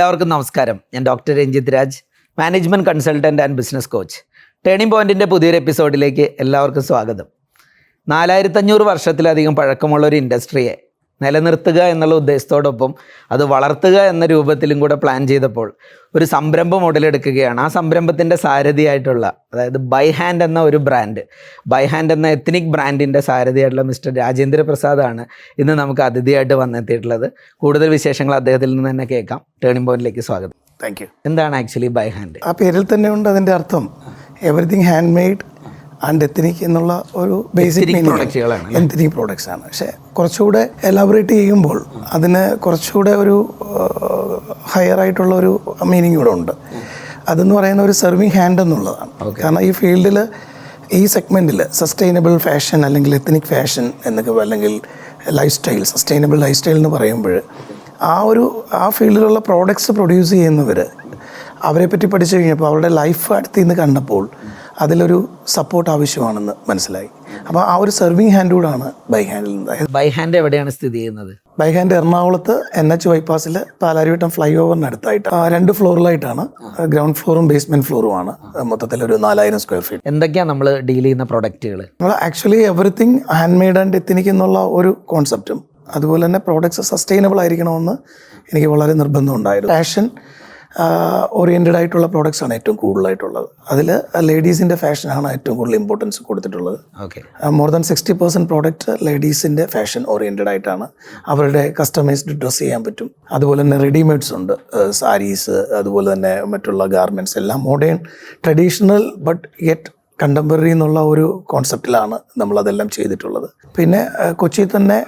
എല്ലാവർക്കും നമസ്കാരം. ഞാൻ doctor Ranjith Raj management consultant and business coach. Turning പോയിന്റിന്റെ പുതിയൊരു എപ്പിസോഡിലേക്ക് എല്ലാവർക്കും സ്വാഗതം. നാലായിരത്തഞ്ഞൂറ് വർഷത്തിലധികം പഴക്കമുള്ള ഒരു ഇൻഡസ്ട്രിയെ നിലനിർത്തുക എന്നുള്ള ഉദ്ദേശത്തോടൊപ്പം അത് വളർത്തുക എന്ന രൂപത്തിലും കൂടെ പ്ലാൻ ചെയ്തപ്പോൾ ഒരു സംരംഭം ഉടലെടുക്കുകയാണ് ആ സംരംഭത്തിന്റെ സാരഥിയായിട്ടുള്ള അതായത് ബൈ ഹാൻഡ് എന്ന ഒരു ബ്രാൻഡ് ബൈ ഹാൻഡ് എന്ന എത്നിക് ബ്രാൻഡിന്റെ സാരഥിയായിട്ടുള്ള മിസ്റ്റർ രാജേന്ദ്ര പ്രസാദാണ് ഇന്ന് നമുക്ക് അതിഥിയായിട്ട് വന്നെത്തിയിട്ടുള്ളത്. കൂടുതൽ വിശേഷങ്ങൾ അദ്ദേഹത്തിൽ നിന്ന് തന്നെ കേൾക്കാം. ടേണിംഗ് പോയിന്റിലേക്ക് സ്വാഗതം. താങ്ക് യു എന്താണ് ആക്ച്വലി ബൈ ഹാൻഡ് ആ പേരിൽ തന്നെ ഉണ്ട് അതിന്റെ അർത്ഥം. Everything hand made and ethnic എന്നുള്ള ഒരു ബേസിക് എന്തിനിക് പ്രോഡക്ട്സ് ആണ്. പക്ഷേ കുറച്ചുകൂടെ എലാബറേറ്റ് ചെയ്യുമ്പോൾ അതിന് കുറച്ചുകൂടെ ഒരു ഹയർ ആയിട്ടുള്ള ഒരു മീനിങ് കൂടെ ഉണ്ട്. അതെന്ന് പറയുന്ന ഒരു സെർവിങ് ഹാൻഡ് എന്നുള്ളതാണ്. കാരണം ഈ ഫീൽഡിൽ ഈ സെഗ്മെന്റിൽ സസ്റ്റൈനബിൾ ഫാഷൻ അല്ലെങ്കിൽ എത്തനിക് ഫാഷൻ എന്നൊക്കെ അല്ലെങ്കിൽ life style sustainable life style എന്ന് പറയുമ്പോൾ ആ ഒരു ആ ഫീൽഡിലുള്ള പ്രോഡക്ട്സ് പ്രൊഡ്യൂസ് ചെയ്യുന്നവർ അവരെ പറ്റി പഠിച്ചു കഴിഞ്ഞപ്പോൾ അവരുടെ ലൈഫ് അടുത്ത് നിന്ന് കണ്ടപ്പോൾ അതിലൊരു സപ്പോർട്ട് ആവശ്യമാണെന്ന് മനസ്സിലായി. അപ്പോൾ ആ ഒരു സെർവിങ് ഹാൻഡ് കൂടാണ് ബൈ ഹാൻഡിൽ ബൈ ഹാൻഡ് എവിടെയാണ് സ്ഥിതി ചെയ്യുന്നത്? ബൈ ഹാൻഡ് എറണാകുളത്ത് എൻ എച്ച് ബൈപ്പാസിൽ പാലാരിവട്ടം ഫ്ലൈ ഓവറിന് അടുത്തായിട്ട് രണ്ട് ഫ്ലോറിലായിട്ടാണ്. ഗ്രൗണ്ട് ഫ്ലോറും ബേസ്മെന്റ് ഫ്ലോറും ആണ്. മൊത്തത്തിൽ ഒരു നാലായിരം സ്ക്വയർ ഫീറ്റ് എന്തൊക്കെയാണ് നമ്മൾ ഡീൽ ചെയ്യുന്ന പ്രൊഡക്റ്റുകൾ നമ്മൾ actually everything hand made and ethnic എന്നുള്ള ഒരു കോൺസെപ്റ്റും അതുപോലെ തന്നെ പ്രോഡക്ട്സ് സസ്റ്റൈനബിൾ ആയിരിക്കണമെന്ന് എനിക്ക് വളരെ നിർബന്ധമുണ്ടായിരുന്നു ഫാഷൻ ഓറിയന്റഡ് ആയിട്ടുള്ള പ്രോഡക്റ്റ്സ് ആണ് ഏറ്റവും കൂടുതലായിട്ടുള്ളത്. അതിൽ ലേഡീസിന്റെ ഫാഷനാണ് ഏറ്റവും കൂടുതൽ ഇമ്പോർട്ടൻസ് കൊടുത്തിട്ടുള്ളത്. Okay more than sixty percent product ലേഡീസിന്റെ fashion oriented ആയിട്ടാണ് അവരുടെ കസ്റ്റമൈസ്ഡ് ഡ്രസ്സ് ചെയ്യാൻ പറ്റും. അതുപോലെ തന്നെ റെഡിമെയ്ഡ്സ് ഉണ്ട്. സാരീസ് അതുപോലെ തന്നെ മറ്റുള്ള ഗാർമെന്റ്സ് എല്ലാം modern traditional but get contemporary എന്നുള്ള ഒരു കോൺസെപ്റ്റിലാണ് നമ്മളതെല്ലാം ചെയ്തിട്ടുള്ളത്. പിന്നെ കൊച്ചിയിൽ തന്നെ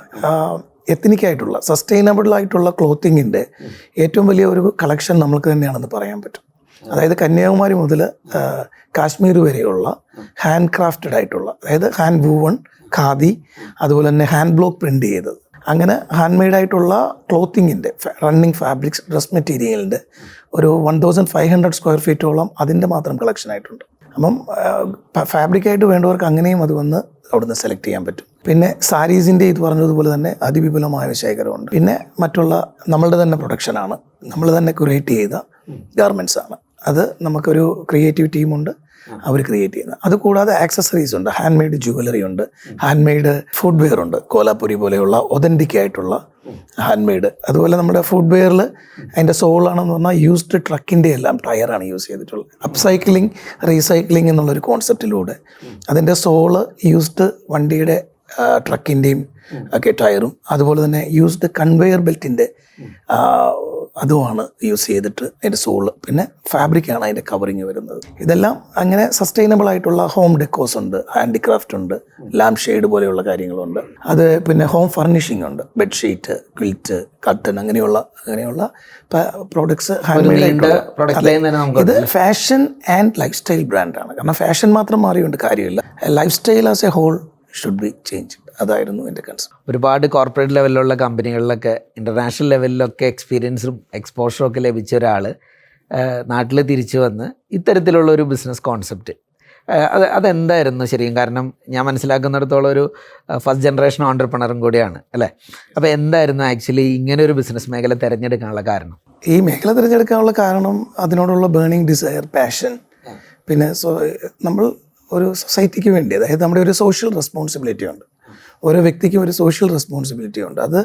എത്തനിക്കായിട്ടുള്ള സസ്റ്റൈനബിൾ ആയിട്ടുള്ള ക്ലോത്തിങ്ങിന്റെ ഏറ്റവും വലിയ ഒരു കളക്ഷൻ നമുക്ക് തന്നെയാണെന്ന് പറയാൻ പറ്റും. അതായത് കന്യാകുമാരി മുതൽ കാശ്മീർ വരെയുള്ള ഹാൻഡ് ക്രാഫ്റ്റഡ് ആയിട്ടുള്ള അതായത് ഹാൻഡ് വൂവൺ ഖാദി അതുപോലെ തന്നെ ഹാൻഡ് ബ്ലോക്ക് പ്രിന്റ് ചെയ്തത്. അങ്ങനെ ഹാൻഡ് മെയ്ഡ് ആയിട്ടുള്ള ക്ലോത്തിങ്ങിന്റെ റണ്ണിങ് ഫാബ്രിക്സ് ഡ്രസ് മെറ്റീരിയലിന്റെ ഒരു one thousand five hundred square ഫീറ്റോളം അതിന്റെ മാത്രം കളക്ഷൻ ആയിട്ടുണ്ട്. അപ്പം ഫാബ്രിക്കായിട്ട് വേണ്ടവർക്ക് അങ്ങനെയും അത് വന്ന് അവിടുന്ന് സെലക്ട് ചെയ്യാൻ പറ്റും. പിന്നെ സാരീസിന്റെ ഇത് പറഞ്ഞതുപോലെ തന്നെ അതിവിപുലമായ ശേഖരമുണ്ട്. പിന്നെ മറ്റുള്ള നമ്മളുടെ തന്നെ പ്രൊഡക്ഷനാണ് നമ്മൾ തന്നെ ക്രിയേറ്റ് ചെയ്ത ഗാർമെന്റ്സ് ആണ്. അത് നമുക്കൊരു ക്രിയേറ്റീവ് ടീമുണ്ട് അവർ ക്രിയേറ്റ് ചെയ്യുന്നത്. അതുകൂടാതെ ആക്സസറീസ് ഉണ്ട്. ഹാൻഡ് മെയ്ഡ് ജുവലറി ഉണ്ട്. ഹാൻഡ് മെയ്ഡ് ഫുഡ് വെയർ ഉണ്ട്. കോലാപ്പുരി പോലെയുള്ള ഒതന്റിക് ആയിട്ടുള്ള ഹാൻഡ് മെയ്ഡ് അതുപോലെ നമ്മുടെ ഫുഡ് വെയറിൽ അതിന്റെ സോളാണെന്ന് പറഞ്ഞാൽ യൂസ്ഡ് ട്രക്കിന്റെ എല്ലാം ടയറാണ് യൂസ് ചെയ്തിട്ടുള്ളത്. അപ്സൈക്ലിംഗ് റീസൈക്ലിംഗ് എന്നുള്ളൊരു കോൺസെപ്റ്റിലൂടെ അതിന്റെ സോൾ യൂസ്ഡ് വണ്ടിയുടെ ട്രക്കിന്റെയും ഒക്കെ ടയറും അതുപോലെ തന്നെ യൂസ്ഡ് കൺവെയർ ബെൽറ്റിന്റെ അതുമാണ് യൂസ് ചെയ്തിട്ട് അതിന്റെ സോൾ പിന്നെ ഫാബ്രിക്കാണ് അതിന്റെ കവറിങ് വരുന്നത്. ഇതെല്ലാം അങ്ങനെ സസ്റ്റൈനബിൾ ആയിട്ടുള്ള ഹോം ഡെക്കോസ് ഉണ്ട് ഹാൻഡിക്രാഫ്റ്റ് ഉണ്ട് ലാംപ് ഷെയ്ഡ് പോലെയുള്ള കാര്യങ്ങളുണ്ട്. അത് പിന്നെ ഹോം ഫർണിഷിംഗ് ഉണ്ട് ബെഡ്ഷീറ്റ് ക്വിൽറ്റ് കട്ടൺ അങ്ങനെയുള്ള അങ്ങനെയുള്ള പ്രോഡക്ട്സ് ഇത് ഫാഷൻ ആൻഡ് ലൈഫ് സ്റ്റൈൽ ബ്രാൻഡാണ് കാരണം ഫാഷൻ മാത്രം മാറിയുകൊണ്ട് കാര്യമില്ല. Life style as a whole should be change അതായിരുന്നു എന്റെ കൺസേൺ ഒരുപാട് കോർപ്പറേറ്റ് ലെവലിലുള്ള കമ്പനികളിലൊക്കെ ഇന്റർനാഷണൽ ലെവലിലൊക്കെ എക്സ്പീരിയൻസും എക്സ്പോഷറും ഒക്കെ ലഭിച്ച ഒരാൾ നാട്ടിൽ തിരിച്ചു വന്ന് ഇത്തരത്തിലുള്ള ഒരു ബിസിനസ് കോൺസെപ്റ്റ് അത് അതെന്തായിരുന്നു ശരിക്കും? കാരണം ഞാൻ മനസ്സിലാക്കുന്നിടത്തോളം ഒരു ഫസ്റ്റ് ജനറേഷൻ ഓണ്ടർപ്രണറും കൂടിയാണ് അല്ലേ? അപ്പോൾ എന്തായിരുന്നു ആക്ച്വലി ഇങ്ങനെ ഒരു ബിസിനസ് മേഖല തിരഞ്ഞെടുക്കാനുള്ള കാരണം? ഈ മേഖല തിരഞ്ഞെടുക്കാനുള്ള കാരണം അതിനോടുള്ള ബേണിംഗ് ഡിസയർ പാഷൻ പിന്നെ സോ നമ്മൾ ഒരു സൊസൈറ്റിക്ക് വേണ്ടി അതായത് നമ്മുടെ ഒരു സോഷ്യൽ റെസ്പോൺസിബിലിറ്റി ഉണ്ട്. ഓരോ വ്യക്തിക്കും ഒരു സോഷ്യൽ റെസ്പോൺസിബിലിറ്റി ഉണ്ട്. അത്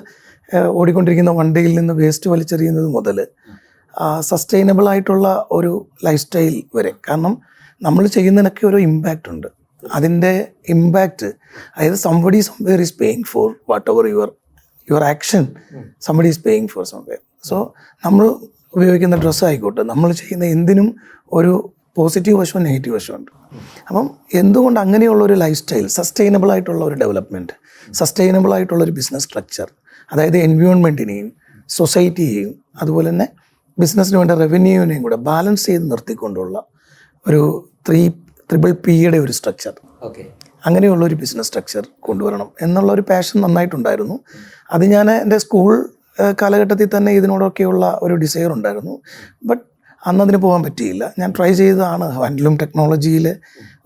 ഓടിക്കൊണ്ടിരിക്കുന്ന വണ്ടിയിൽ നിന്ന് വേസ്റ്റ് വലിച്ചെറിയുന്നത് മുതൽ സസ്റ്റൈനബിൾ ആയിട്ടുള്ള ഒരു ലൈഫ് സ്റ്റൈൽ വരെ. കാരണം നമ്മൾ ചെയ്യുന്നതിനൊക്കെ ഒരു ഇമ്പാക്റ്റ് ഉണ്ട്. അതിന്റെ ഇമ്പാക്റ്റ് അതായത് somebody somewhere is paying for whatever your your action somebody is paying for somewhere so നമ്മൾ ഉപയോഗിക്കുന്ന ഡ്രസ്സ് ആയിക്കോട്ടെ നമ്മൾ ചെയ്യുന്ന എന്തിനും ഒരു പോസിറ്റീവ് വശവും നെഗറ്റീവ് വശമുണ്ട് അപ്പം എന്തുകൊണ്ട് അങ്ങനെയുള്ള ഒരു ലൈഫ് സ്റ്റൈൽ സസ്റ്റൈനബിൾ ആയിട്ടുള്ള ഒരു ഡെവലപ്മെന്റ് സസ്റ്റൈനബിൾ ആയിട്ടുള്ള ഒരു ബിസിനസ് സ്ട്രക്ചർ അതായത് എൻവയോൺമെന്റിനെയും സൊസൈറ്റിയെയും അതുപോലെ തന്നെ ബിസിനസ്സിന് വേണ്ട റവന്യൂവിനെയും കൂടെ ബാലൻസ് ചെയ്ത് നിർത്തിക്കൊണ്ടുള്ള ഒരു ത്രീ ത്രിബിൾ പിയുടെ ഒരു സ്ട്രക്ചർ ഓക്കെ അങ്ങനെയുള്ള ഒരു ബിസിനസ് സ്ട്രക്ചർ കൊണ്ടുവരണം എന്നുള്ള ഒരു പാഷൻ നന്നായിട്ടുണ്ടായിരുന്നു. അത് ഞാൻ എന്റെ സ്കൂൾ കാലഘട്ടത്തിൽ തന്നെ ഇതിനോടൊക്കെയുള്ള ഒരു ഡിസയർ ഉണ്ടായിരുന്നു. ബട്ട് അന്ന് അതിന് പോകാൻ പറ്റിയില്ല. ഞാൻ ട്രൈ ചെയ്തതാണ്. ഹാൻഡ്ലൂം ടെക്നോളജിയിൽ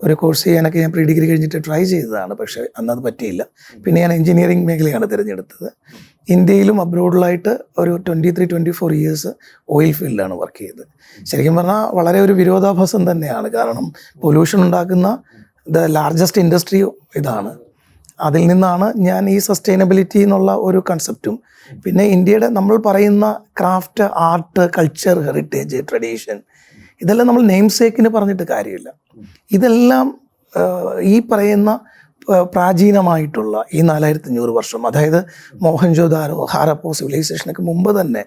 ഒരു കോഴ്സ് ചെയ്യാനൊക്കെ ഞാൻ പ്രീ ഡിഗ്രി കഴിഞ്ഞിട്ട് ട്രൈ ചെയ്തതാണ്. പക്ഷേ അന്നത് പറ്റിയില്ല. പിന്നെ ഞാൻ എഞ്ചിനീയറിംഗ് മേഖലയാണ് തിരഞ്ഞെടുത്തത്. ഇന്ത്യയിലും അബ്രോഡിലായിട്ട് ഒരു twenty three twenty four years oil ഫീൽഡിലാണ് work ചെയ്തത്. ശരിക്കും പറഞ്ഞാൽ വളരെ ഒരു വിരോധാഭാസം തന്നെയാണ്. കാരണം പൊല്യൂഷൻ ഉണ്ടാക്കുന്ന ദ ലാർജസ്റ്റ് ഇൻഡസ്ട്രി ഇതാണ്. അതിൽ നിന്നാണ് ഞാൻ ഈ സസ്റ്റൈനബിലിറ്റി എന്നുള്ള ഒരു കൺസെപ്റ്റും പിന്നെ ഇന്ത്യയുടെ നമ്മൾ പറയുന്ന craft art culture heritage tradition ഇതെല്ലാം നമ്മൾ നെയിം സേക്കിന് പറഞ്ഞിട്ട് കാര്യമില്ല. ഇതെല്ലാം ഈ പറയുന്ന പ്രാചീനമായിട്ടുള്ള ഈ നാലായിരത്തി അഞ്ഞൂറ് വർഷം അതായത് മോഹൻജോദാരോ ഹാരപ്പോ സിവിലൈസേഷനൊക്കെ മുമ്പ് തന്നെ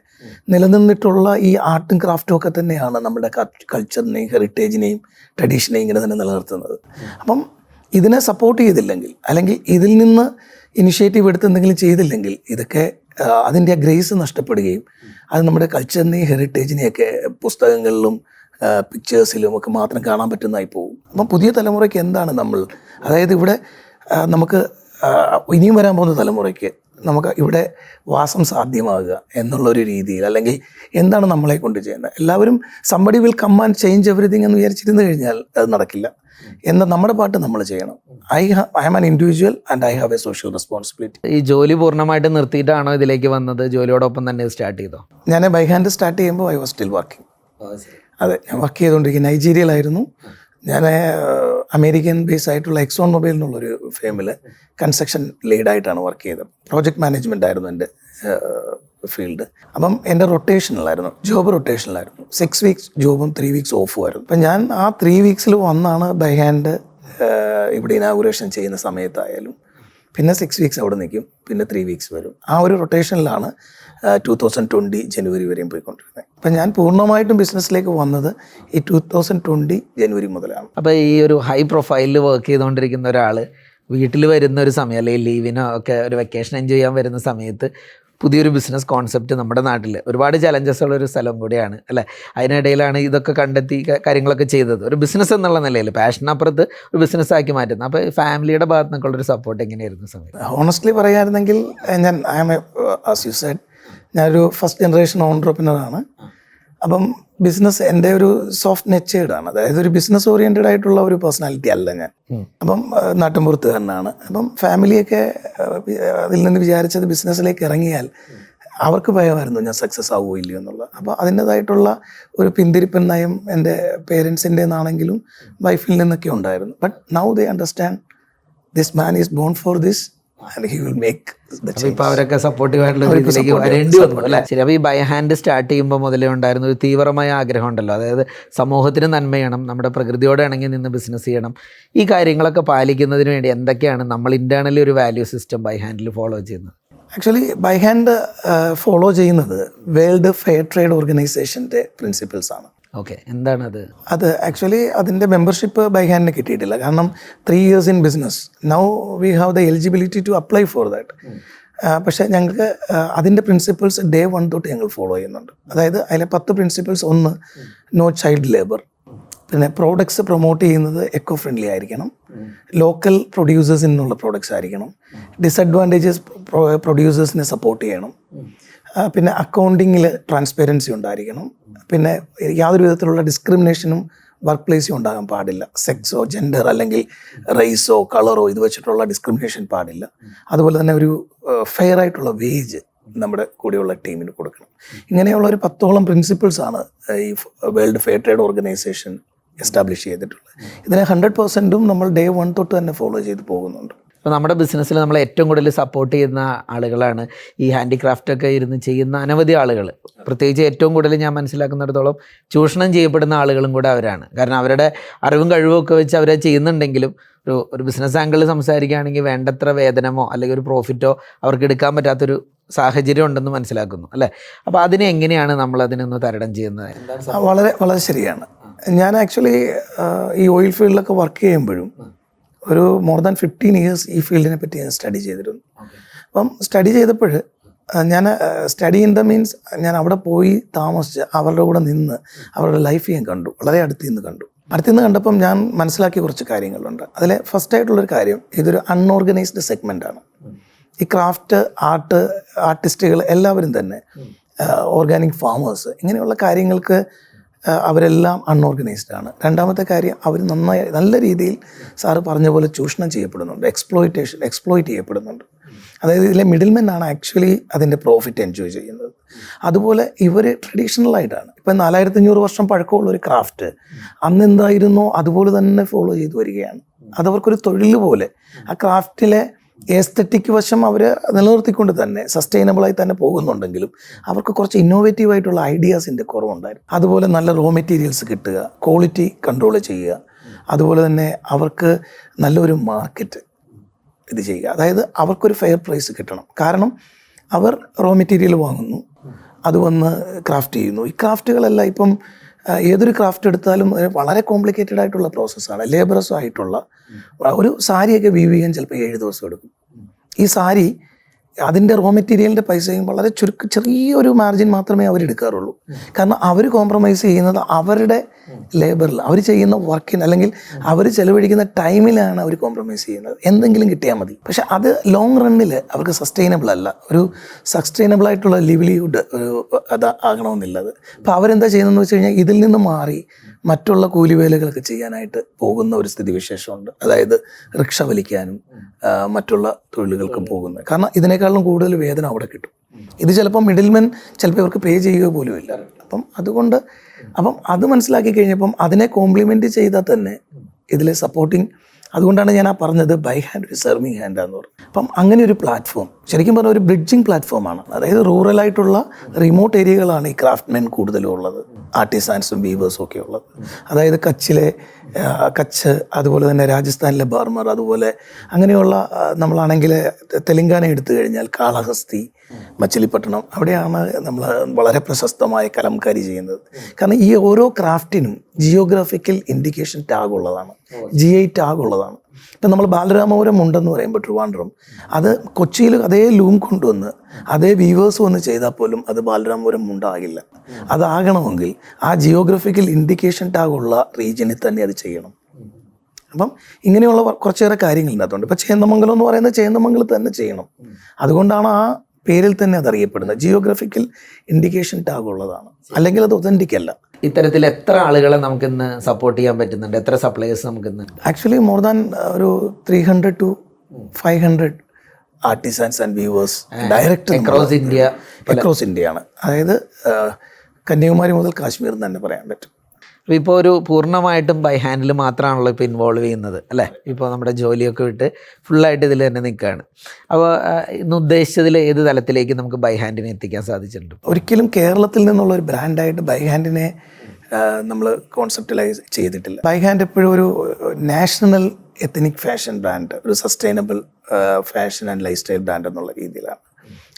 നിലനിന്നിട്ടുള്ള ഈ ആർട്ടും ക്രാഫ്റ്റും ഒക്കെ തന്നെയാണ് നമ്മുടെ കൾച്ചറിനെയും ഹെറിറ്റേജിനെയും ട്രഡീഷനെയും ഇങ്ങനെ തന്നെ നിലനിർത്തുന്നത്. അപ്പം ഇതിനെ സപ്പോർട്ട് ചെയ്തില്ലെങ്കിൽ അല്ലെങ്കിൽ ഇതിൽ നിന്ന് ഇനിഷ്യേറ്റീവ് എടുത്ത് എന്തെങ്കിലും ചെയ്തില്ലെങ്കിൽ ഇതൊക്കെ അതിന്റെ ആ ഗ്രേസ് നഷ്ടപ്പെടുകയും അത് നമ്മുടെ കൾച്ചറിനെയും ഹെറിറ്റേജിനെയൊക്കെ പുസ്തകങ്ങളിലും പിക്ചേഴ്സിലും ഒക്കെ മാത്രം കാണാൻ പറ്റുന്നതായി പോകും. അപ്പം പുതിയ തലമുറയ്ക്ക് എന്താണ് നമ്മൾ അതായത് ഇവിടെ നമുക്ക് ഇനിയും വരാൻ പോകുന്ന തലമുറയ്ക്ക് നമുക്ക് ഇവിടെ വാസം സാധ്യമാകുക എന്നുള്ളൊരു രീതിയിൽ അല്ലെങ്കിൽ എന്താണ് നമ്മളെ കൊണ്ട് ചെയ്യുന്നത്? എല്ലാവരും somebody will come and change everything എന്ന് വിചാരിച്ചിരുന്നു കഴിഞ്ഞാൽ അത് നടക്കില്ല. എന്ന നമ്മുടെ പാട്ട് നമ്മൾ ചെയ്യണം. I I am an individual and I have a social responsibility ഈ ജോലി പൂർണമായിട്ട് നിർത്തിയിട്ടാണോ ഇതിലേക്ക് വന്നത്? ജോലിയോടൊപ്പം തന്നെ സ്റ്റാർട്ട് ചെയ്തോ? ഞാൻ ബൈ ഹാൻഡ് സ്റ്റാർട്ട് ചെയ്യുമ്പോൾ ഐ വാസ് സ്റ്റിൽ വർക്കിംഗ് അതെ ഞാൻ വർക്ക് ചെയ്തുകൊണ്ടിരിക്കുന്നത് നൈജീരിയയിലായിരുന്നു. ഞാൻ അമേരിക്കൻ ബേസ് ആയിട്ടുള്ള എക്സോൺ മൊബൈൽ എന്നുള്ളൊരു ഫേമിൽ കൺസ്ട്രക്ഷൻ ലീഡായിട്ടാണ് വർക്ക് ചെയ്തത്. പ്രോജക്റ്റ് മാനേജ്മെന്റ് ആയിരുന്നു എന്റെ ഫീൽഡ് അപ്പം എന്റെ റൊട്ടേഷനിലായിരുന്നു ജോബ് റൊട്ടേഷനിലായിരുന്നു സിക്സ് വീക്സ് ജോബും ത്രീ വീക്സ് ഓഫും ആയിരുന്നു. അപ്പം ഞാൻ ആ ത്രീ വീക്സിൽ വന്നാണ് ബൈ ഹാൻഡ് ഇവിടെ ഇനാഗുറേഷൻ ചെയ്യുന്ന സമയത്തായാലും പിന്നെ സിക്സ് വീക്സ് അവിടെ നിൽക്കും പിന്നെ ത്രീ വീക്സ് വരും. ആ ഒരു റൊട്ടേഷനിലാണ് ടു തൗസൻഡ് ട്വന്റി ജനുവരി വരെയും പോയിക്കൊണ്ടിരുന്നത്. അപ്പം ഞാൻ പൂർണമായിട്ടും ബിസിനസ്സിലേക്ക് വന്നത് ഈ ടു തൗസൻഡ് ട്വന്റി ജനുവരി മുതലാണ്. അപ്പോൾ ഈ ഒരു ഹൈ പ്രൊഫൈലിൽ വർക്ക് ചെയ്തുകൊണ്ടിരിക്കുന്ന ഒരാൾ വീട്ടിൽ വരുന്ന ഒരു സമയം അല്ലെങ്കിൽ ലീവിനോ ഒക്കെ ഒരു വെക്കേഷൻ എൻജോയ് ചെയ്യാൻ വരുന്ന സമയത്ത് പുതിയൊരു ബിസിനസ് കോൺസെപ്റ്റ് നമ്മുടെ നാട്ടിൽ ഒരുപാട് ചലഞ്ചസ് ഉള്ള ഒരു സ്ഥലം കൂടിയാണ് അല്ലേ? അതിനിടയിലാണ് ഇതൊക്കെ കണ്ടെത്തി കാര്യങ്ങളൊക്കെ ചെയ്തത്. ഒരു ബിസിനസ് എന്നുള്ള നിലയിൽ പാഷനപ്പുറത്ത് ഒരു ബിസിനസ് ആക്കി മാറ്റുന്നത്. അപ്പോൾ ഫാമിലിയുടെ ഭാഗത്തു നിന്നുള്ള ഒരു സപ്പോർട്ട് എങ്ങനെയായിരുന്നു സമയത്ത് ഓണസ്റ്റ്ലി പറയുകയായിരുന്നെങ്കിൽ ഞാൻ ഐ എം സെഡ് ഞാനൊരു ഫസ്റ്റ് ജനറേഷൻ ഓൺട്രപ്രനറാണ് അപ്പം ബിസിനസ് എന്റെ ഒരു സോഫ്റ്റ് നെച്ചേർഡാണ് അതായത് ഒരു ബിസിനസ് ഓറിയന്റഡ് ആയിട്ടുള്ള ഒരു പേഴ്സണാലിറ്റി അല്ല ഞാൻ. അപ്പം നാട്ടിൻപുറത്ത് തന്നെയാണ് അപ്പം ഫാമിലിയൊക്കെ അതിൽ നിന്ന് വിചാരിച്ചത് ബിസിനസ്സിലേക്ക് ഇറങ്ങിയാൽ അവർക്ക് ഭയമായിരുന്നു ഞാൻ സക്സസ് ആവുമോ ഇല്ലയോ എന്നുള്ളത്. അപ്പോൾ അതിന്റെതായിട്ടുള്ള ഒരു പിന്തിരിപ്പൻ നയം എന്റെ പേരൻസിന്റെ നിന്നാണെങ്കിലും വൈഫിൽ നിന്നൊക്കെ ഉണ്ടായിരുന്നു. But now they understand this man is born for this അവരൊക്കെ സപ്പോർട്ടീവ് ആയിട്ടുള്ള ഒരു ഇതിലേക്ക് വരേണ്ടി വന്നു അല്ലേ? ശരി അപ്പോൾ ഈ ബൈ ഹാൻഡ് സ്റ്റാർട്ട് ചെയ്യുമ്പോൾ മുതലേ ഉണ്ടായിരുന്ന ഒരു തീവ്രമായ ആഗ്രഹം ഉണ്ടല്ലോ. അതായത് സമൂഹത്തിന് നന്മ ചെയ്യണം നമ്മുടെ പ്രകൃതിയോട് ഇണങ്ങി നിന്ന് ബിസിനസ് ചെയ്യണം. ഈ കാര്യങ്ങളൊക്കെ പാലിക്കുന്നതിന് വേണ്ടി എന്തൊക്കെയാണ് നമ്മൾ ഇന്റേണലി ഒരു value system By Hand follow ചെയ്യുന്നത്? ആക്ച്വലി ബൈ ഹാൻഡ് ഫോളോ ചെയ്യുന്നത് വേൾഡ് ഫെയർ ട്രേഡ് ഓർഗനൈസേഷന്റെ പ്രിൻസിപ്പിൾസ് ആണ്. ഓക്കെ. എന്താണത്? അത് ആക്ച്വലി അതിന്റെ മെമ്പർഷിപ്പ് ബൈ ഹാൻഡിന് കിട്ടിയിട്ടില്ല. കാരണം three years in business now we have the eligibility to apply for that പക്ഷേ ഞങ്ങൾക്ക് അതിന്റെ പ്രിൻസിപ്പിൾസ് ഡേ വൺ തൊട്ട് ഞങ്ങൾ ഫോളോ ചെയ്യുന്നുണ്ട്. അതായത് അതിലെ പത്ത് പ്രിൻസിപ്പിൾസ് ഒന്ന് നോ ചൈൽഡ് ലേബർ പിന്നെ പ്രോഡക്ട്സ് പ്രൊമോട്ട് ചെയ്യുന്നത് എക്കോ ഫ്രണ്ട്ലി ആയിരിക്കണം ലോക്കൽ പ്രൊഡ്യൂസേഴ്സിൽ നിന്നുള്ള പ്രോഡക്ട്സ് ആയിരിക്കണം. ഡിസഡ്വാന്റേജസ് പ്രൊഡ്യൂസേഴ്സിനെ സപ്പോർട്ട് ചെയ്യണം. പിന്നെ അക്കൗണ്ടിങ്ങിൽ ട്രാൻസ്പെറൻസി ഉണ്ടായിരിക്കണം. പിന്നെ യാതൊരു വിധത്തിലുള്ള ഡിസ്ക്രിമിനേഷനും വർക്ക് പ്ലേസും ഉണ്ടാകാൻ പാടില്ല. സെക്സോ ജെൻഡർ അല്ലെങ്കിൽ റേസോ കളറോ ഇത് വെച്ചിട്ടുള്ള ഡിസ്ക്രിമിനേഷൻ പാടില്ല. അതുപോലെ തന്നെ ഒരു ഫെയർ ആയിട്ടുള്ള വേജ് നമ്മുടെ കൂടെയുള്ള ടീമിന് കൊടുക്കണം. ഇങ്ങനെയുള്ള ഒരു പത്തോളം പ്രിൻസിപ്പിൾസ് ആണ് ഈ world fair trade organisation establish ചെയ്തിട്ടുള്ളത്. ഇതിനെ ഹൺഡ്രഡ് പെർസെന്റും നമ്മൾ ഡേ വൺ തൊട്ട് തന്നെ ഫോളോ ചെയ്ത് പോകുന്നുണ്ട്. ഇപ്പോൾ നമ്മുടെ ബിസിനസ്സിൽ നമ്മൾ ഏറ്റവും കൂടുതൽ സപ്പോർട്ട് ചെയ്യുന്ന ആളുകളാണ് ഈ ഹാൻഡിക്രാഫ്റ്റൊക്കെ ഇരുന്ന് ചെയ്യുന്ന അനവധി ആളുകൾ പ്രത്യേകിച്ച് ഏറ്റവും കൂടുതൽ ഞാൻ മനസ്സിലാക്കുന്നിടത്തോളം ചൂഷണം ചെയ്യപ്പെടുന്ന ആളുകളും കൂടെ അവരാണ്. കാരണം അവരുടെ അറിവും കഴിവും ഒക്കെ വെച്ച് അവരെ ചെയ്യുന്നുണ്ടെങ്കിലും ഒരു ഒരു ബിസിനസ് ആംഗിളിൽ സംസാരിക്കുകയാണെങ്കിൽ വേണ്ടത്ര വേതനമോ അല്ലെങ്കിൽ ഒരു പ്രോഫിറ്റോ അവർക്ക് എടുക്കാൻ പറ്റാത്തൊരു സാഹചര്യം ഉണ്ടെന്ന് മനസ്സിലാക്കുന്നു അല്ലേ? അപ്പോൾ അതിനെ എങ്ങനെയാണ് നമ്മൾ അതിനൊന്ന് തരണം ചെയ്യുന്നത്? വളരെ വളരെ ശരിയാണ്. ഞാൻ ആക്ച്വലി ഈ ഓയിൽ ഫീൽഡിലൊക്കെ വർക്ക് ചെയ്യുമ്പോഴും ഒരു മോർ ദാൻ ഫിഫ്റ്റീൻ ഇയേഴ്സ് ഈ ഫീൽഡിനെ പറ്റി ഞാൻ സ്റ്റഡി ചെയ്തിരുന്നു. അപ്പം സ്റ്റഡി ചെയ്തപ്പോൾ ഞാൻ സ്റ്റഡി ഇൻ ദ മീൻസ് ഞാൻ അവിടെ പോയി താമസിച്ച് അവരുടെ കൂടെ നിന്ന് അവരുടെ ലൈഫ് ഞാൻ കണ്ടു. വളരെ അടുത്ത് നിന്ന് കണ്ടു. അടുത്ത് നിന്ന് കണ്ടപ്പം ഞാൻ മനസ്സിലാക്കിയ കുറച്ച് കാര്യങ്ങളുണ്ട്. അതിൽ ഫസ്റ്റ് ആയിട്ടുള്ളൊരു കാര്യം ഇതൊരു അൺഓർഗനൈസ്ഡ് ആണ്. ഈ ക്രാഫ്റ്റ് ആർട്ട് ആർട്ടിസ്റ്റുകൾ എല്ലാവരും തന്നെ ഓർഗാനിക് ഫാമേഴ്സ് ഇങ്ങനെയുള്ള കാര്യങ്ങൾക്ക് അവരെല്ലാം അൺഓർഗനൈസ്ഡ് ആണ്. രണ്ടാമത്തെ കാര്യം അവർ നന്നായി നല്ല രീതിയിൽ സാറ് പറഞ്ഞ പോലെ ചൂഷണം ചെയ്യപ്പെടുന്നുണ്ട്. എക്സ്പ്ലോയിറ്റേഷൻ എക്സ്പ്ലോയിറ്റ് ചെയ്യപ്പെടുന്നുണ്ട്. അതായത് ഇതിലെ മിഡിൽമെൻ ആണ് ആക്ച്വലി അതിന്റെ പ്രോഫിറ്റ് എൻജോയ് ചെയ്യുന്നത്. അതുപോലെ ഇവർ ട്രഡീഷണൽ ആയിട്ടാണ്. ഇപ്പം നാലായിരത്തി അഞ്ഞൂറ് വർഷം പഴക്കമുള്ള ഒരു ക്രാഫ്റ്റ് അന്ന് എന്തായിരുന്നോ അതുപോലെ തന്നെ ഫോളോ ചെയ്തു വരികയാണ്. അതവർക്കൊരു തൊഴിൽ പോലെ ആ ക്രാഫ്റ്റിലെ എസ്തറ്റിക് വശം അവർ നിലനിർത്തിക്കൊണ്ട് തന്നെ സസ്റ്റൈനബിളായി തന്നെ പോകുന്നുണ്ടെങ്കിലും അവർക്ക് കുറച്ച് ഇന്നോവേറ്റീവ് ആയിട്ടുള്ള ഐഡിയാസിന്റെ കുറവുണ്ടായിരുന്നു. അതുപോലെ നല്ല റോ മെറ്റീരിയൽസ് കിട്ടുക ക്വാളിറ്റി കൺട്രോൾ ചെയ്യുക. അതുപോലെ തന്നെ അവർക്ക് നല്ലൊരു മാർക്കറ്റ് ഇത് ചെയ്യുക. അതായത് അവർക്കൊരു ഫെയർ പ്രൈസ് കിട്ടണം. കാരണം അവർ റോ മെറ്റീരിയൽ വാങ്ങുന്നു അത് വന്ന് ക്രാഫ്റ്റ് ചെയ്യുന്നു. ഈ ക്രാഫ്റ്റുകളെല്ലാം ഇപ്പം ഏതൊരു ക്രാഫ്റ്റ് എടുത്താലും വളരെ കോംപ്ലിക്കേറ്റഡ് ആയിട്ടുള്ള പ്രോസസ്സാണ് ലേബറസ് ആയിട്ടുള്ള ഒരു സാരിയൊക്കെ വീവ് ചെയ്യാൻ ചിലപ്പോൾ ഏഴ് ദിവസം എടുക്കും. ഈ സാരി അതിന്റെ റോ മെറ്റീരിയലിന്റെ പൈസയും വളരെ ചുരുക്ക ചെറിയൊരു മാർജിൻ മാത്രമേ അവർ എടുക്കാറുള്ളൂ. കാരണം അവർ കോംപ്രമൈസ് ചെയ്യുന്നത് അവരുടെ ലേബറിൽ അവർ ചെയ്യുന്ന വർക്കിന് അല്ലെങ്കിൽ അവർ ചെലവഴിക്കുന്ന ടൈമിലാണ് അവർ കോംപ്രമൈസ് ചെയ്യുന്നത്. എന്തെങ്കിലും കിട്ടിയാൽ മതി. പക്ഷെ അത് ലോങ് റണ്ണിൽ അവർക്ക് സസ്റ്റൈനബിൾ അല്ല. ഒരു സസ്റ്റൈനബിൾ ആയിട്ടുള്ള ലിവ്ലിഹുഡ് ഒരു അത് ആകണമെന്നില്ല അത്. അപ്പോൾ അവരെന്താ ചെയ്യുന്നതെന്ന് വെച്ച് കഴിഞ്ഞാൽ ഇതിൽ നിന്ന് മാറി മറ്റുള്ള കൂലിവേലകളൊക്കെ ചെയ്യാനായിട്ട് പോകുന്ന ഒരു സ്ഥിതിവിശേഷമുണ്ട്. അതായത് റിക്ഷ വലിക്കാനും മറ്റുള്ള തൊഴിലുകൾക്കും പോകുന്നത്. കാരണം ഇതിനേക്കാളും കൂടുതൽ വേതനം അവിടെ കിട്ടും. ഇത് ചിലപ്പോൾ മിഡിൽമെൻ ചിലപ്പോൾ ഇവർക്ക് പേ ചെയ്യുക പോലും ഇല്ല. അപ്പം അതുകൊണ്ട് അപ്പം അത് മനസ്സിലാക്കി കഴിഞ്ഞപ്പം അതിനെ കോംപ്ലിമെന്റ് ചെയ്താൽ തന്നെ ഇതിലെ സപ്പോർട്ടിങ് അതുകൊണ്ടാണ് ഞാൻ ആ പറഞ്ഞത് ബൈ ഹാൻഡ് ഒരു സെർവിങ് ഹാൻഡ് എന്ന് പറഞ്ഞു. അപ്പം അങ്ങനെ ഒരു പ്ലാറ്റ്ഫോം ശരിക്കും പറഞ്ഞാൽ ഒരു ബ്രിഡ്ജിങ് പ്ലാറ്റ്ഫോമാണ് അതായത് റൂറൽ ആയിട്ടുള്ള റിമോട്ട് ഏരിയകളാണ് ഈ ക്രാഫ്റ്റ്മെൻ കൂടുതലും ഉള്ളത്. ആർട്ടിസാൻസും വീവേഴ്സും ഒക്കെ ഉള്ളത്. അതായത് കച്ചിലെ കച്ച് അതുപോലെ തന്നെ രാജസ്ഥാനിലെ ബർമർ അതുപോലെ അങ്ങനെയുള്ള നമ്മളാണെങ്കിൽ തെലങ്കാന എടുത്തു കഴിഞ്ഞാൽ കാളഹസ്തി മച്ചിലിപ്പട്ടണം അവിടെയാണ് നമ്മൾ വളരെ പ്രശസ്തമായ കലംകാരി ചെയ്യുന്നത്. കാരണം ഈ ഓരോ ക്രാഫ്റ്റിനും ജിയോഗ്രാഫിക്കൽ ഇൻഡിക്കേഷൻ ടാഗ് ഉള്ളതാണ്. ജി ഐ ടാഗ് ഉള്ളതാണ്. ഇപ്പം നമ്മൾ ബാലരാമപുരം ഉണ്ടെന്ന് പറയുമ്പോൾ ട്രിവാൻഡ്രം അത് കൊച്ചിയിൽ അതേ ലൂം കൊണ്ടുവന്ന് അതേ വീവേഴ്സ് വന്ന് ചെയ്താൽ പോലും അത് ബാലരാമപുരം ഉണ്ടാകില്ല. അതാകണമെങ്കിൽ ആ ജിയോഗ്രഫിക്കൽ ഇൻഡിക്കേഷൻ ടാഗുള്ള റീജിയനിൽ തന്നെ അത് ചെയ്യണം. അപ്പം ഇങ്ങനെയുള്ള കുറച്ചേറെ കാര്യങ്ങൾ ഇതിനകത്തുണ്ട് ഇപ്പം ചേന്ദമംഗലം എന്ന് പറയുന്നത് ചേന്ദമംഗലം തന്നെ ചെയ്യണം. അതുകൊണ്ടാണ് ആ പേരിൽ തന്നെ അത് അറിയപ്പെടുന്നത്. ജിയോഗ്രഫിക്കൽ ഇൻഡിക്കേഷൻ ടാഗ് ഉള്ളതാണ്. അല്ലെങ്കിൽ അത് ഒതന്റിക് ഇത്തരത്തിൽ എത്ര ആളുകളെ നമുക്ക് ഇന്ന് സപ്പോർട്ട് ചെയ്യാൻ പറ്റുന്നുണ്ട്? എത്ര സപ്ലൈസ് നമുക്ക് ഇന്ന് ആക്ച്വലി മോർ ദാൻ ഒരു three hundred to five hundred artisans and weavers direct across India across ഇന്ത്യയാണ് അതായത് ആ, കന്യാകുമാരി മുതൽ കാശ്മീർ എന്ന് തന്നെ പറയാൻ പറ്റും. അപ്പോൾ ഇപ്പോൾ ഒരു പൂർണമായിട്ടും ബൈ ഹാൻഡിൽ മാത്രമാണല്ലോ ഇപ്പോൾ ഇൻവോൾവ് ചെയ്യുന്നത് അല്ലേ? ഇപ്പോൾ നമ്മുടെ ജോലിയൊക്കെ വിട്ട് ഫുള്ളായിട്ട് ഇതിൽ തന്നെ നിൽക്കുകയാണ് അപ്പോൾ ഇന്ന് ഉദ്ദേശിച്ചതിൽ ഏത് തലത്തിലേക്ക് നമുക്ക് ബൈ ഹാൻഡിനെ എത്തിക്കാൻ സാധിച്ചിട്ടുണ്ട്? ഒരിക്കലും കേരളത്തിൽ നിന്നുള്ള ഒരു ബ്രാൻഡായിട്ട് ബൈ ഹാൻഡിനെ നമ്മൾ കോൺസെപ്റ്റലൈസ് ചെയ്തിട്ടില്ല. ബൈ ഹാൻഡ് എപ്പോഴും ഒരു നാഷണൽ എത്തനിക് ഫാഷൻ ബ്രാൻഡ് ഒരു sustainable fashion and lifestyle brand എന്നുള്ള രീതിയിലാണ്.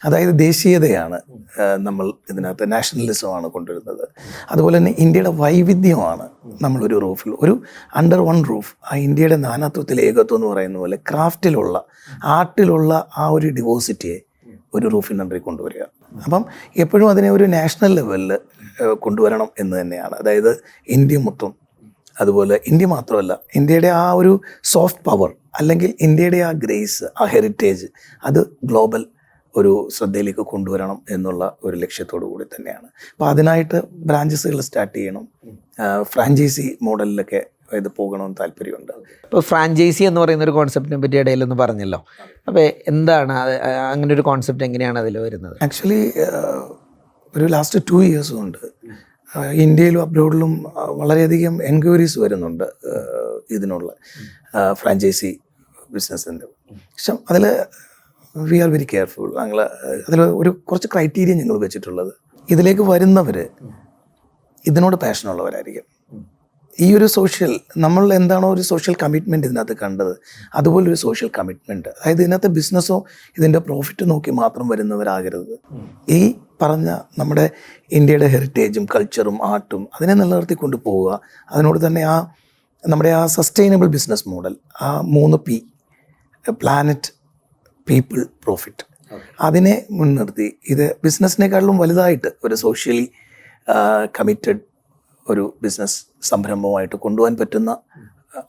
അതായത് ദേശീയതയാണ് നമ്മൾ ഇതിനകത്ത് നാഷണലിസമാണ് കൊണ്ടുവരുന്നത്. അതുപോലെ തന്നെ ഇന്ത്യയുടെ വൈവിധ്യമാണ് നമ്മളൊരു റൂഫിൽ ഒരു അണ്ടർ വൺ റൂഫ് ആ ഇന്ത്യയുടെ നാനാത്വത്തിൽ ഏകത്വം എന്ന് പറയുന്ന പോലെ ക്രാഫ്റ്റിലുള്ള ആർട്ടിലുള്ള ആ ഒരു ഡിവോസിറ്റിയെ ഒരു റൂഫിൻ അണ്ടറിൽ കൊണ്ടുവരിക. അപ്പം എപ്പോഴും അതിനെ ഒരു നാഷണൽ ലെവലിൽ കൊണ്ടുവരണം എന്ന് തന്നെയാണ്. അതായത് ഇന്ത്യ മൊത്തം അതുപോലെ ഇന്ത്യ മാത്രമല്ല ഇന്ത്യയുടെ ആ ഒരു സോഫ്റ്റ് പവർ അല്ലെങ്കിൽ ഇന്ത്യയുടെ ആ ഗ്രേസ് ആ ഹെറിറ്റേജ് അത് ഗ്ലോബൽ ഒരു ശ്രദ്ധയിലേക്ക് കൊണ്ടുവരണം എന്നുള്ള ഒരു ലക്ഷ്യത്തോടു കൂടി തന്നെയാണ്. അപ്പോൾ അതിനായിട്ട് ബ്രാഞ്ചസുകൾ സ്റ്റാർട്ട് ചെയ്യണം. ഫ്രാഞ്ചൈസി മോഡലിലൊക്കെ ഇത് പോകണമെന്ന് താല്പര്യമുണ്ട്. ഇപ്പോൾ ഫ്രാഞ്ചൈസി എന്ന് പറയുന്ന ഒരു കോൺസെപ്റ്റിനെ പറ്റി ഇടയിലൊന്ന് പറഞ്ഞല്ലോ. അപ്പോൾ എന്താണ് അങ്ങനെ ഒരു കോൺസെപ്റ്റ് എങ്ങനെയാണ് അതിൽ വരുന്നത്? ആക്ച്വലി ഒരു ലാസ്റ്റ് ടു ഇയേഴ്സ് കൊണ്ട് ഇന്ത്യയിലും അബ്രോഡിലും വളരെയധികം എൻക്വയറീസ് വരുന്നുണ്ട് ഇതിനുള്ള ഫ്രാഞ്ചൈസി ബിസിനസ്സിന്റെ പക്ഷെ അതിൽ വി ആർ വെരി കെയർഫുൾ ഞങ്ങൾ അതിൽ ഒരു കുറച്ച് ക്രൈറ്റീരിയ ഞങ്ങൾ വെച്ചിട്ടുള്ളത്. ഇതിലേക്ക് വരുന്നവർ ഇതിനോട് പാഷനുള്ളവരായിരിക്കും ഈ ഒരു സോഷ്യൽ നമ്മൾ എന്താണോ ഒരു സോഷ്യൽ കമ്മിറ്റ്മെന്റ് ഇതിനകത്ത് കണ്ടത് അതുപോലെ ഒരു സോഷ്യൽ കമ്മിറ്റ്മെന്റ് അതായത് ഇതിനകത്ത് ബിസിനസ്സോ ഇതിന്റെ പ്രോഫിറ്റ് നോക്കി മാത്രം വരുന്നവരാകരുത്. ഈ പറഞ്ഞ നമ്മുടെ ഇന്ത്യയുടെ ഹെറിറ്റേജും കൾച്ചറും ആർട്ടും അതിനെ നിലനിർത്തിക്കൊണ്ട് പോവുക. അതിനോട് തന്നെ ആ നമ്മുടെ ആ സസ്റ്റൈനബിൾ ബിസിനസ് മോഡൽ ആ മൂന്ന് പി പ്ലാനറ്റ് പീപ്പിൾ പ്രോഫിറ്റ് അതിനെ മുൻനിർത്തി. ഇത് ബിസിനസ്സിനേക്കാളും വലുതായിട്ട് ഒരു സോഷ്യലി കമ്മിറ്റഡ് ഒരു ബിസിനസ് സംരംഭമായിട്ട് കൊണ്ടുപോകാൻ പറ്റുന്ന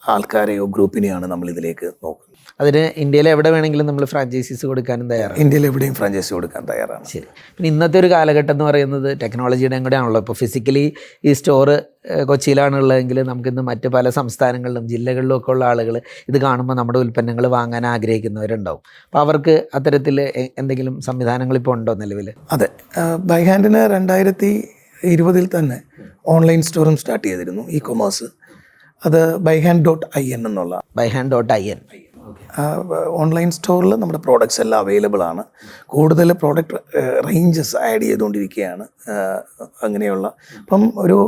ആൾക്കാരെയോ ഗ്രൂപ്പിനെയാണ് നമ്മൾ ഇതിലേക്ക് നോക്കുന്നത്. അതിന് ഇന്ത്യയിൽ എവിടെ വേണമെങ്കിലും നമ്മൾ ഫ്രാഞ്ചൈസീസ് കൊടുക്കാനും തയ്യാറാണ്. ഇന്ത്യയിൽ എവിടെയും ഫ്രാഞ്ചൈസി കൊടുക്കാൻ തയ്യാറാണ്. ശരി. പിന്നെ ഇന്നത്തെ ഒരു കാലഘട്ടം എന്ന് പറയുന്നത് ടെക്നോളജിയുടെ കൂടെ ആണല്ലോ. ഇപ്പോൾ ഫിസിക്കലി ഈ സ്റ്റോർ കൊച്ചിയിലാണുള്ളതെങ്കിൽ നമുക്കിന്ന് മറ്റ് പല സംസ്ഥാനങ്ങളിലും ജില്ലകളിലും ഒക്കെ ഉള്ള ആളുകൾ ഇത് കാണുമ്പോൾ നമ്മുടെ ഉൽപ്പന്നങ്ങൾ വാങ്ങാൻ ആഗ്രഹിക്കുന്നവരുണ്ടാവും. അപ്പോൾ അവർക്ക് അത്തരത്തിൽ എന്തെങ്കിലും സംവിധാനങ്ങൾ ഇപ്പോൾ ഉണ്ടോ നിലവിൽ അതെ. ബൈ ഹാൻഡിന് രണ്ടായിരത്തി ഇരുപതിൽ തന്നെ ഓൺലൈൻ സ്റ്റോറും സ്റ്റാർട്ട് ചെയ്തിരുന്നു. ഇ കൊമേഴ്സ് അത് by hand dot I N എന്നുള്ള by hand dot I N online സ്റ്റോറിൽ നമ്മുടെ പ്രോഡക്റ്റ്സ് എല്ലാം അവൈലബിൾ ആണ്. കൂടുതൽ പ്രോഡക്റ്റ് റേഞ്ചസ് ആഡ് ചെയ്തുകൊണ്ടിരിക്കുകയാണ് അങ്ങനെയുള്ള. അപ്പം ഒരു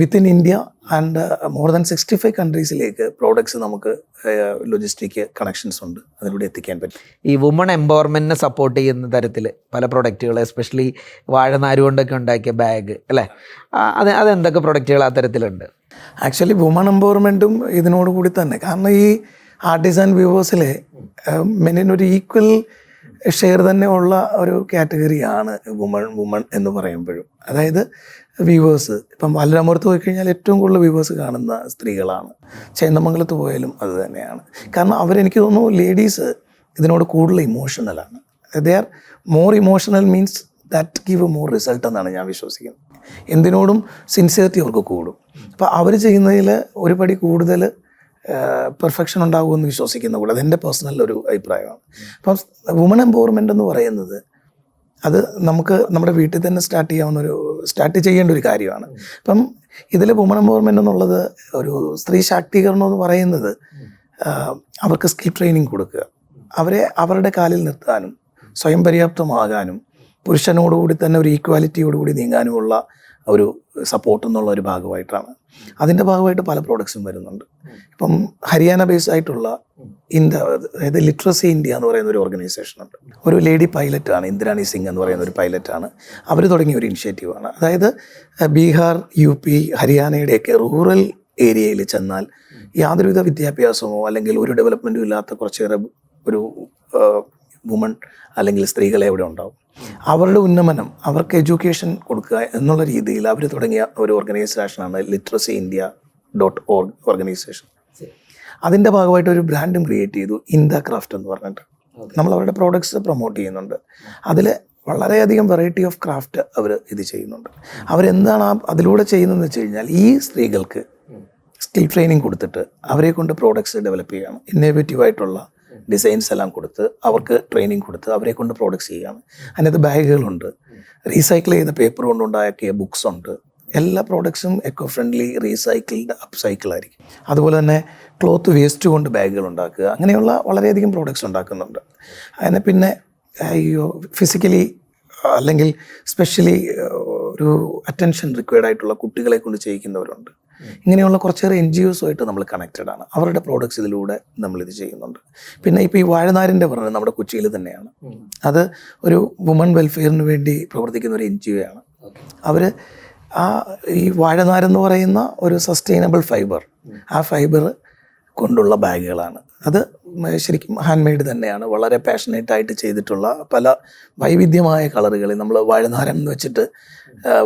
within India and more than sixty five കൺട്രീസിലേക്ക് products നമുക്ക് ലോജിസ്റ്റിക് കണക്ഷൻസ് ഉണ്ട്. അതിലൂടെ എത്തിക്കാൻ പറ്റും. ഈ വുമൺ എംപവർമെന്റിനെ സപ്പോർട്ട് ചെയ്യുന്ന തരത്തിൽ പല പ്രൊഡക്റ്റുകൾ എസ്പെഷ്യലി വാഴനാര് കൊണ്ടൊക്കെ ഉണ്ടാക്കിയ ബാഗ് അല്ലേ? അത് അതെന്തൊക്കെ പ്രൊഡക്റ്റുകൾ ആ തരത്തിലുണ്ട്? ആക്ച്വലി വുമൺ എംപവർമെന്റും ഇതിനോട് കൂടി തന്നെ. കാരണം ഈ ആർട്ടിസ്റ്റ് ആൻഡ് വ്യൂവേഴ്സിലെ മെനിനൊരു ഈക്വൽ ഷെയർ തന്നെ ഉള്ള ഒരു കാറ്റഗറിയാണ് വുമൺ വുമൺ എന്ന് പറയുമ്പോഴും. അതായത് വ്യൂവേഴ്സ്. ഇപ്പം വല്ലരമൂർത്ത് പോയി കഴിഞ്ഞാൽ ഏറ്റവും കൂടുതൽ വ്യൂവേഴ്സ് കാണുന്ന സ്ത്രീകളാണ്. ചേന്നമംഗലത്ത് പോയാലും അത് തന്നെയാണ്. കാരണം അവരെനിക്ക് തോന്നുന്നു ലേഡീസ് ഇതിനോട് കൂടുതൽ ഇമോഷണലാണ് they are more emotional means that give more result എന്നാണ് ഞാൻ വിശ്വസിക്കുന്നത്. എന്തിനോടും സിൻസിയറിറ്റി അവർക്ക് കൂടും. അപ്പോൾ അവർ ചെയ്യുന്നതിൽ ഒരുപടി കൂടുതൽ പെർഫെക്ഷൻ ഉണ്ടാകുമെന്ന് വിശ്വസിക്കുന്ന കൂടെ അതെന്റെ പേഴ്സണൽ ഒരു അഭിപ്രായമാണ്. അപ്പം വുമൺ എംപവർമെന്റ് എന്ന് പറയുന്നത് അത് നമുക്ക് നമ്മുടെ വീട്ടിൽ തന്നെ സ്റ്റാർട്ട് ചെയ്യാവുന്ന ഒരു സ്റ്റാർട്ട് ചെയ്യേണ്ട ഒരു കാര്യമാണ്. അപ്പം ഇതിൽ വുമൺ എംപവർമെന്റ് എന്നുള്ളത് ഒരു സ്ത്രീ ശാക്തീകരണം എന്ന് പറയുന്നത് അവർക്ക് സ്കിൽ ട്രെയിനിങ് കൊടുക്കുക. അവരെ അവരുടെ കാലിൽ നിർത്താനും സ്വയം പര്യാപ്തമാകാനും പുരുഷനോടുകൂടി തന്നെ ഒരു ഈക്വാലിറ്റിയോടുകൂടി നീങ്ങാനുമുള്ള ഒരു സപ്പോർട്ട് എന്നുള്ള ഒരു ഭാഗമായിട്ടാണ്. അതിന്റെ ഭാഗമായിട്ട് പല പ്രോഡക്ട്സും വരുന്നുണ്ട്. ഇപ്പം ഹരിയാന ബേസ്ഡ് ആയിട്ടുള്ള ഇന്ത്യ അതായത് ലിറ്ററസി ഇന്ത്യ എന്ന് പറയുന്ന ഒരു ഓർഗനൈസേഷൻ ഉണ്ട്. ഒരു ലേഡി പൈലറ്റാണ് ഇന്ദിരാണി സിംഗ് എന്ന് പറയുന്ന ഒരു പൈലറ്റാണ് അവർ തുടങ്ങിയ ഒരു ഇനിഷ്യേറ്റീവാണ് അതായത് ബീഹാർ യു പി ഹരിയാനയുടെയൊക്കെ റൂറൽ ഏരിയയിൽ ചെന്നാൽ യാതൊരുവിധ വിദ്യാഭ്യാസമോ അല്ലെങ്കിൽ ഒരു ഡെവലപ്മെന്റും ഇല്ലാത്ത കുറച്ചേറെ ഒരു വുമൺ അല്ലെങ്കിൽ സ്ത്രീകളെ അവിടെ ഉണ്ടാവും. അവരുടെ ഉന്നമനം അവർക്ക് എഡ്യൂക്കേഷൻ കൊടുക്കുക എന്നുള്ള രീതിയിൽ അവർ തുടങ്ങിയ ഒരു ഓർഗനൈസേഷനാണ് literacy India dot org organisation അതിന്റെ ഭാഗമായിട്ട് ഒരു ബ്രാൻഡും ക്രിയേറ്റ് ചെയ്തു ഇന്ത ക്രാഫ്റ്റ് എന്ന് പറഞ്ഞിട്ട്. നമ്മൾ അവരുടെ പ്രോഡക്ട്സ് പ്രൊമോട്ട് ചെയ്യുന്നുണ്ട്. അതിൽ വളരെയധികം വെറൈറ്റി ഓഫ് ക്രാഫ്റ്റ് അവർ ഇത് ചെയ്യുന്നുണ്ട്. അവരെന്താണ് ആ അതിലൂടെ ചെയ്യുന്നതെന്ന് വെച്ച് കഴിഞ്ഞാൽ ഈ സ്ത്രീകൾക്ക് സ്കിൽ ട്രെയിനിങ് കൊടുത്തിട്ട് അവരെ കൊണ്ട് പ്രോഡക്ട്സ് ഡെവലപ്പ് ചെയ്യണം. ഇന്നോവേറ്റീവ് ആയിട്ടുള്ള ഡിസൈൻസ് എല്ലാം കൊടുത്ത് അവർക്ക് ട്രെയിനിങ് കൊടുത്ത് അവരെ കൊണ്ട് പ്രോഡക്ട്സ് ചെയ്യുകയാണ്. അതിനകത്ത് ബാഗുകളുണ്ട്. റീസൈക്കിൾ ചെയ്ത പേപ്പർ കൊണ്ടുണ്ടാക്കിയ ബുക്സ് ഉണ്ട്. എല്ലാ പ്രോഡക്ട്സും എക്കോ ഫ്രണ്ട്ലി റീസൈക്കിൾഡ് അപ്സൈക്കിൾ ആയിരിക്കും. അതുപോലെ തന്നെ ക്ലോത്ത് വേസ്റ്റ് കൊണ്ട് ബാഗുകൾ ഉണ്ടാക്കുക. അങ്ങനെയുള്ള വളരെയധികം പ്രോഡക്ട്സ് ഉണ്ടാക്കുന്നുണ്ട്. അതിനെ പിന്നെ അയ്യോ ഫിസിക്കലി അല്ലെങ്കിൽ സ്പെഷ്യലി ഒരു അറ്റൻഷൻ റിക്വയർഡ് ആയിട്ടുള്ള കുട്ടികളെ കൊണ്ട് ചെയ്യിക്കുന്നവരുണ്ട്. ഇങ്ങനെയുള്ള കുറച്ചേറെ എൻ ജി ഒസുമായിട്ട് നമ്മൾ കണക്റ്റഡ് ആണ്. അവരുടെ പ്രോഡക്ട്സ് ഇതിലൂടെ നമ്മൾ ഇത് ചെയ്യുന്നുണ്ട്. പിന്നെ ഇപ്പോൾ ഈ വാഴനാരിന്റെ പറഞ്ഞത് നമ്മുടെ കൊച്ചിയിൽ തന്നെയാണ്. അത് ഒരു വുമൺ വെൽഫെയറിന് വേണ്ടി പ്രവർത്തിക്കുന്ന ഒരു എൻ ജി ഒ ആണ് അവർ ആ ഈ വാഴനാരെന്ന് പറയുന്ന ഒരു സസ്റ്റൈനബിൾ ഫൈബർ ആ ഫൈബർ കൊണ്ടുള്ള ബാഗുകളാണ്. അത് ശരിക്കും ഹാൻഡ് മെയ്ഡ് തന്നെയാണ്. വളരെ പാഷനേറ്റ് ആയിട്ട് ചെയ്തിട്ടുള്ള പല വൈവിധ്യമായ കളറുകളിൽ നമ്മൾ വഴുനാരം എന്ന് വെച്ചിട്ട്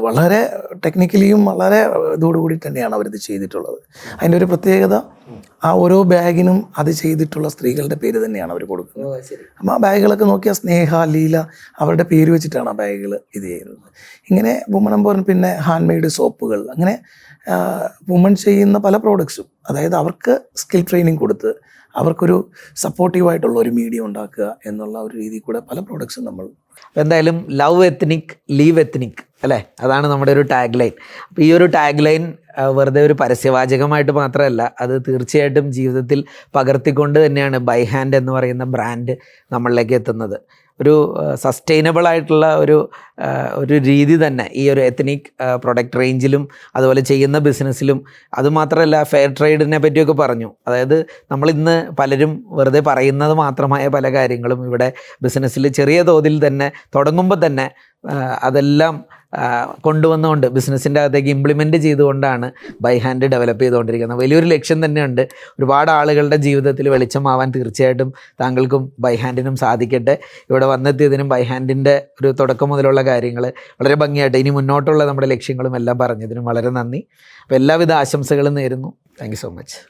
വളരെ ടെക്നിക്കലിയും വളരെ ഇതോടുകൂടി തന്നെയാണ് അവരിത് ചെയ്തിട്ടുള്ളത്. അതിന്റെ ഒരു പ്രത്യേകത ആ ഓരോ ബാഗിനും അത് ചെയ്തിട്ടുള്ള സ്ത്രീകളുടെ പേര് തന്നെയാണ് അവർ കൊടുക്കുന്നത്. അപ്പം ആ ബാഗുകളൊക്കെ നോക്കിയാൽ സ്നേഹ ലീല അവരുടെ പേര് വെച്ചിട്ടാണ് ആ ബാഗുകൾ ഇത് ചെയ്യുന്നത്. ഇങ്ങനെ വുമൺ എംപവർ പിന്നെ ഹാൻഡ് മെയ്ഡ് സോപ്പുകൾ അങ്ങനെ വുമൺ ചെയ്യുന്ന പല പ്രോഡക്ട്സും അതായത് അവർക്ക് സ്കിൽ ട്രെയിനിങ് കൊടുത്ത് അവർക്കൊരു സപ്പോർട്ടീവായിട്ടുള്ള ഒരു മീഡിയ ഉണ്ടാക്കുക എന്നുള്ള ഒരു രീതിയിൽ കൂടെ പല പ്രോഡക്ട്സും നമ്മൾ അപ്പോൾ എന്തായാലും ലവ് എത്നിക് ലീവ് എത്നിക് അല്ലേ? അതാണ് നമ്മുടെ ഒരു ടാഗ് ലൈൻ അപ്പോൾ ഈ ഒരു ടാഗ് ലൈൻ വെറുതെ ഒരു പരസ്യവാചകമായിട്ട് മാത്രമല്ല അത് തീർച്ചയായിട്ടും ജീവിതത്തിൽ പകർത്തിക്കൊണ്ട് തന്നെയാണ് ബൈ ഹാൻഡ് എന്ന് പറയുന്ന ബ്രാൻഡ് നമ്മളിലേക്ക് എത്തുന്നത്. ഒരു സസ്റ്റൈനബിൾ ആയിട്ടുള്ള ഒരു ഒരു രീതി തന്നെ ഈ ഒരു എത്നിക് പ്രൊഡക്റ്റ് റേഞ്ചിലും അതുപോലെ ചെയ്യുന്ന ബിസിനസ്സിലും അതുമാത്രമല്ല ഫെയർ ട്രേഡിനെ പറ്റിയൊക്കെ പറഞ്ഞു. അതായത് നമ്മൾ ഇന്ന് പലരും വെറുതെ പറയുന്നത് മാത്രമായ പല കാര്യങ്ങളും ഇവിടെ ബിസിനസ്സിൽ ചെറിയ തോതിൽ തന്നെ തുടങ്ങുമ്പോൾ തന്നെ അതെല്ലാം കൊണ്ടുവന്നുകൊണ്ട് ബിസിനസ്സിന്റെ അകത്തേക്ക് ഇംപ്ലിമെന്റ് ചെയ്തുകൊണ്ടാണ് ബൈ ഹാൻഡ് ഡെവലപ്പ് ചെയ്തുകൊണ്ടിരിക്കുന്നത്. വലിയൊരു ലക്ഷ്യം തന്നെയുണ്ട്. ഒരുപാട് ആളുകളുടെ ജീവിതത്തിൽ വെളിച്ചമാവാൻ തീർച്ചയായിട്ടും താങ്കൾക്കും ബൈ ഹാൻഡിനും സാധിക്കട്ടെ. ഇവിടെ വന്നെത്തിയതിനും ബൈ ഹാൻഡിന്റെ ഒരു തുടക്കം മുതലുള്ള കാര്യങ്ങൾ വളരെ ഭംഗിയായിട്ട് ഇനി മുന്നോട്ടുള്ള നമ്മുടെ ലക്ഷ്യങ്ങളും എല്ലാം പറഞ്ഞതിനും വളരെ നന്ദി. അപ്പോൾ എല്ലാവിധ ആശംസകളും നേരുന്നു. Thank so much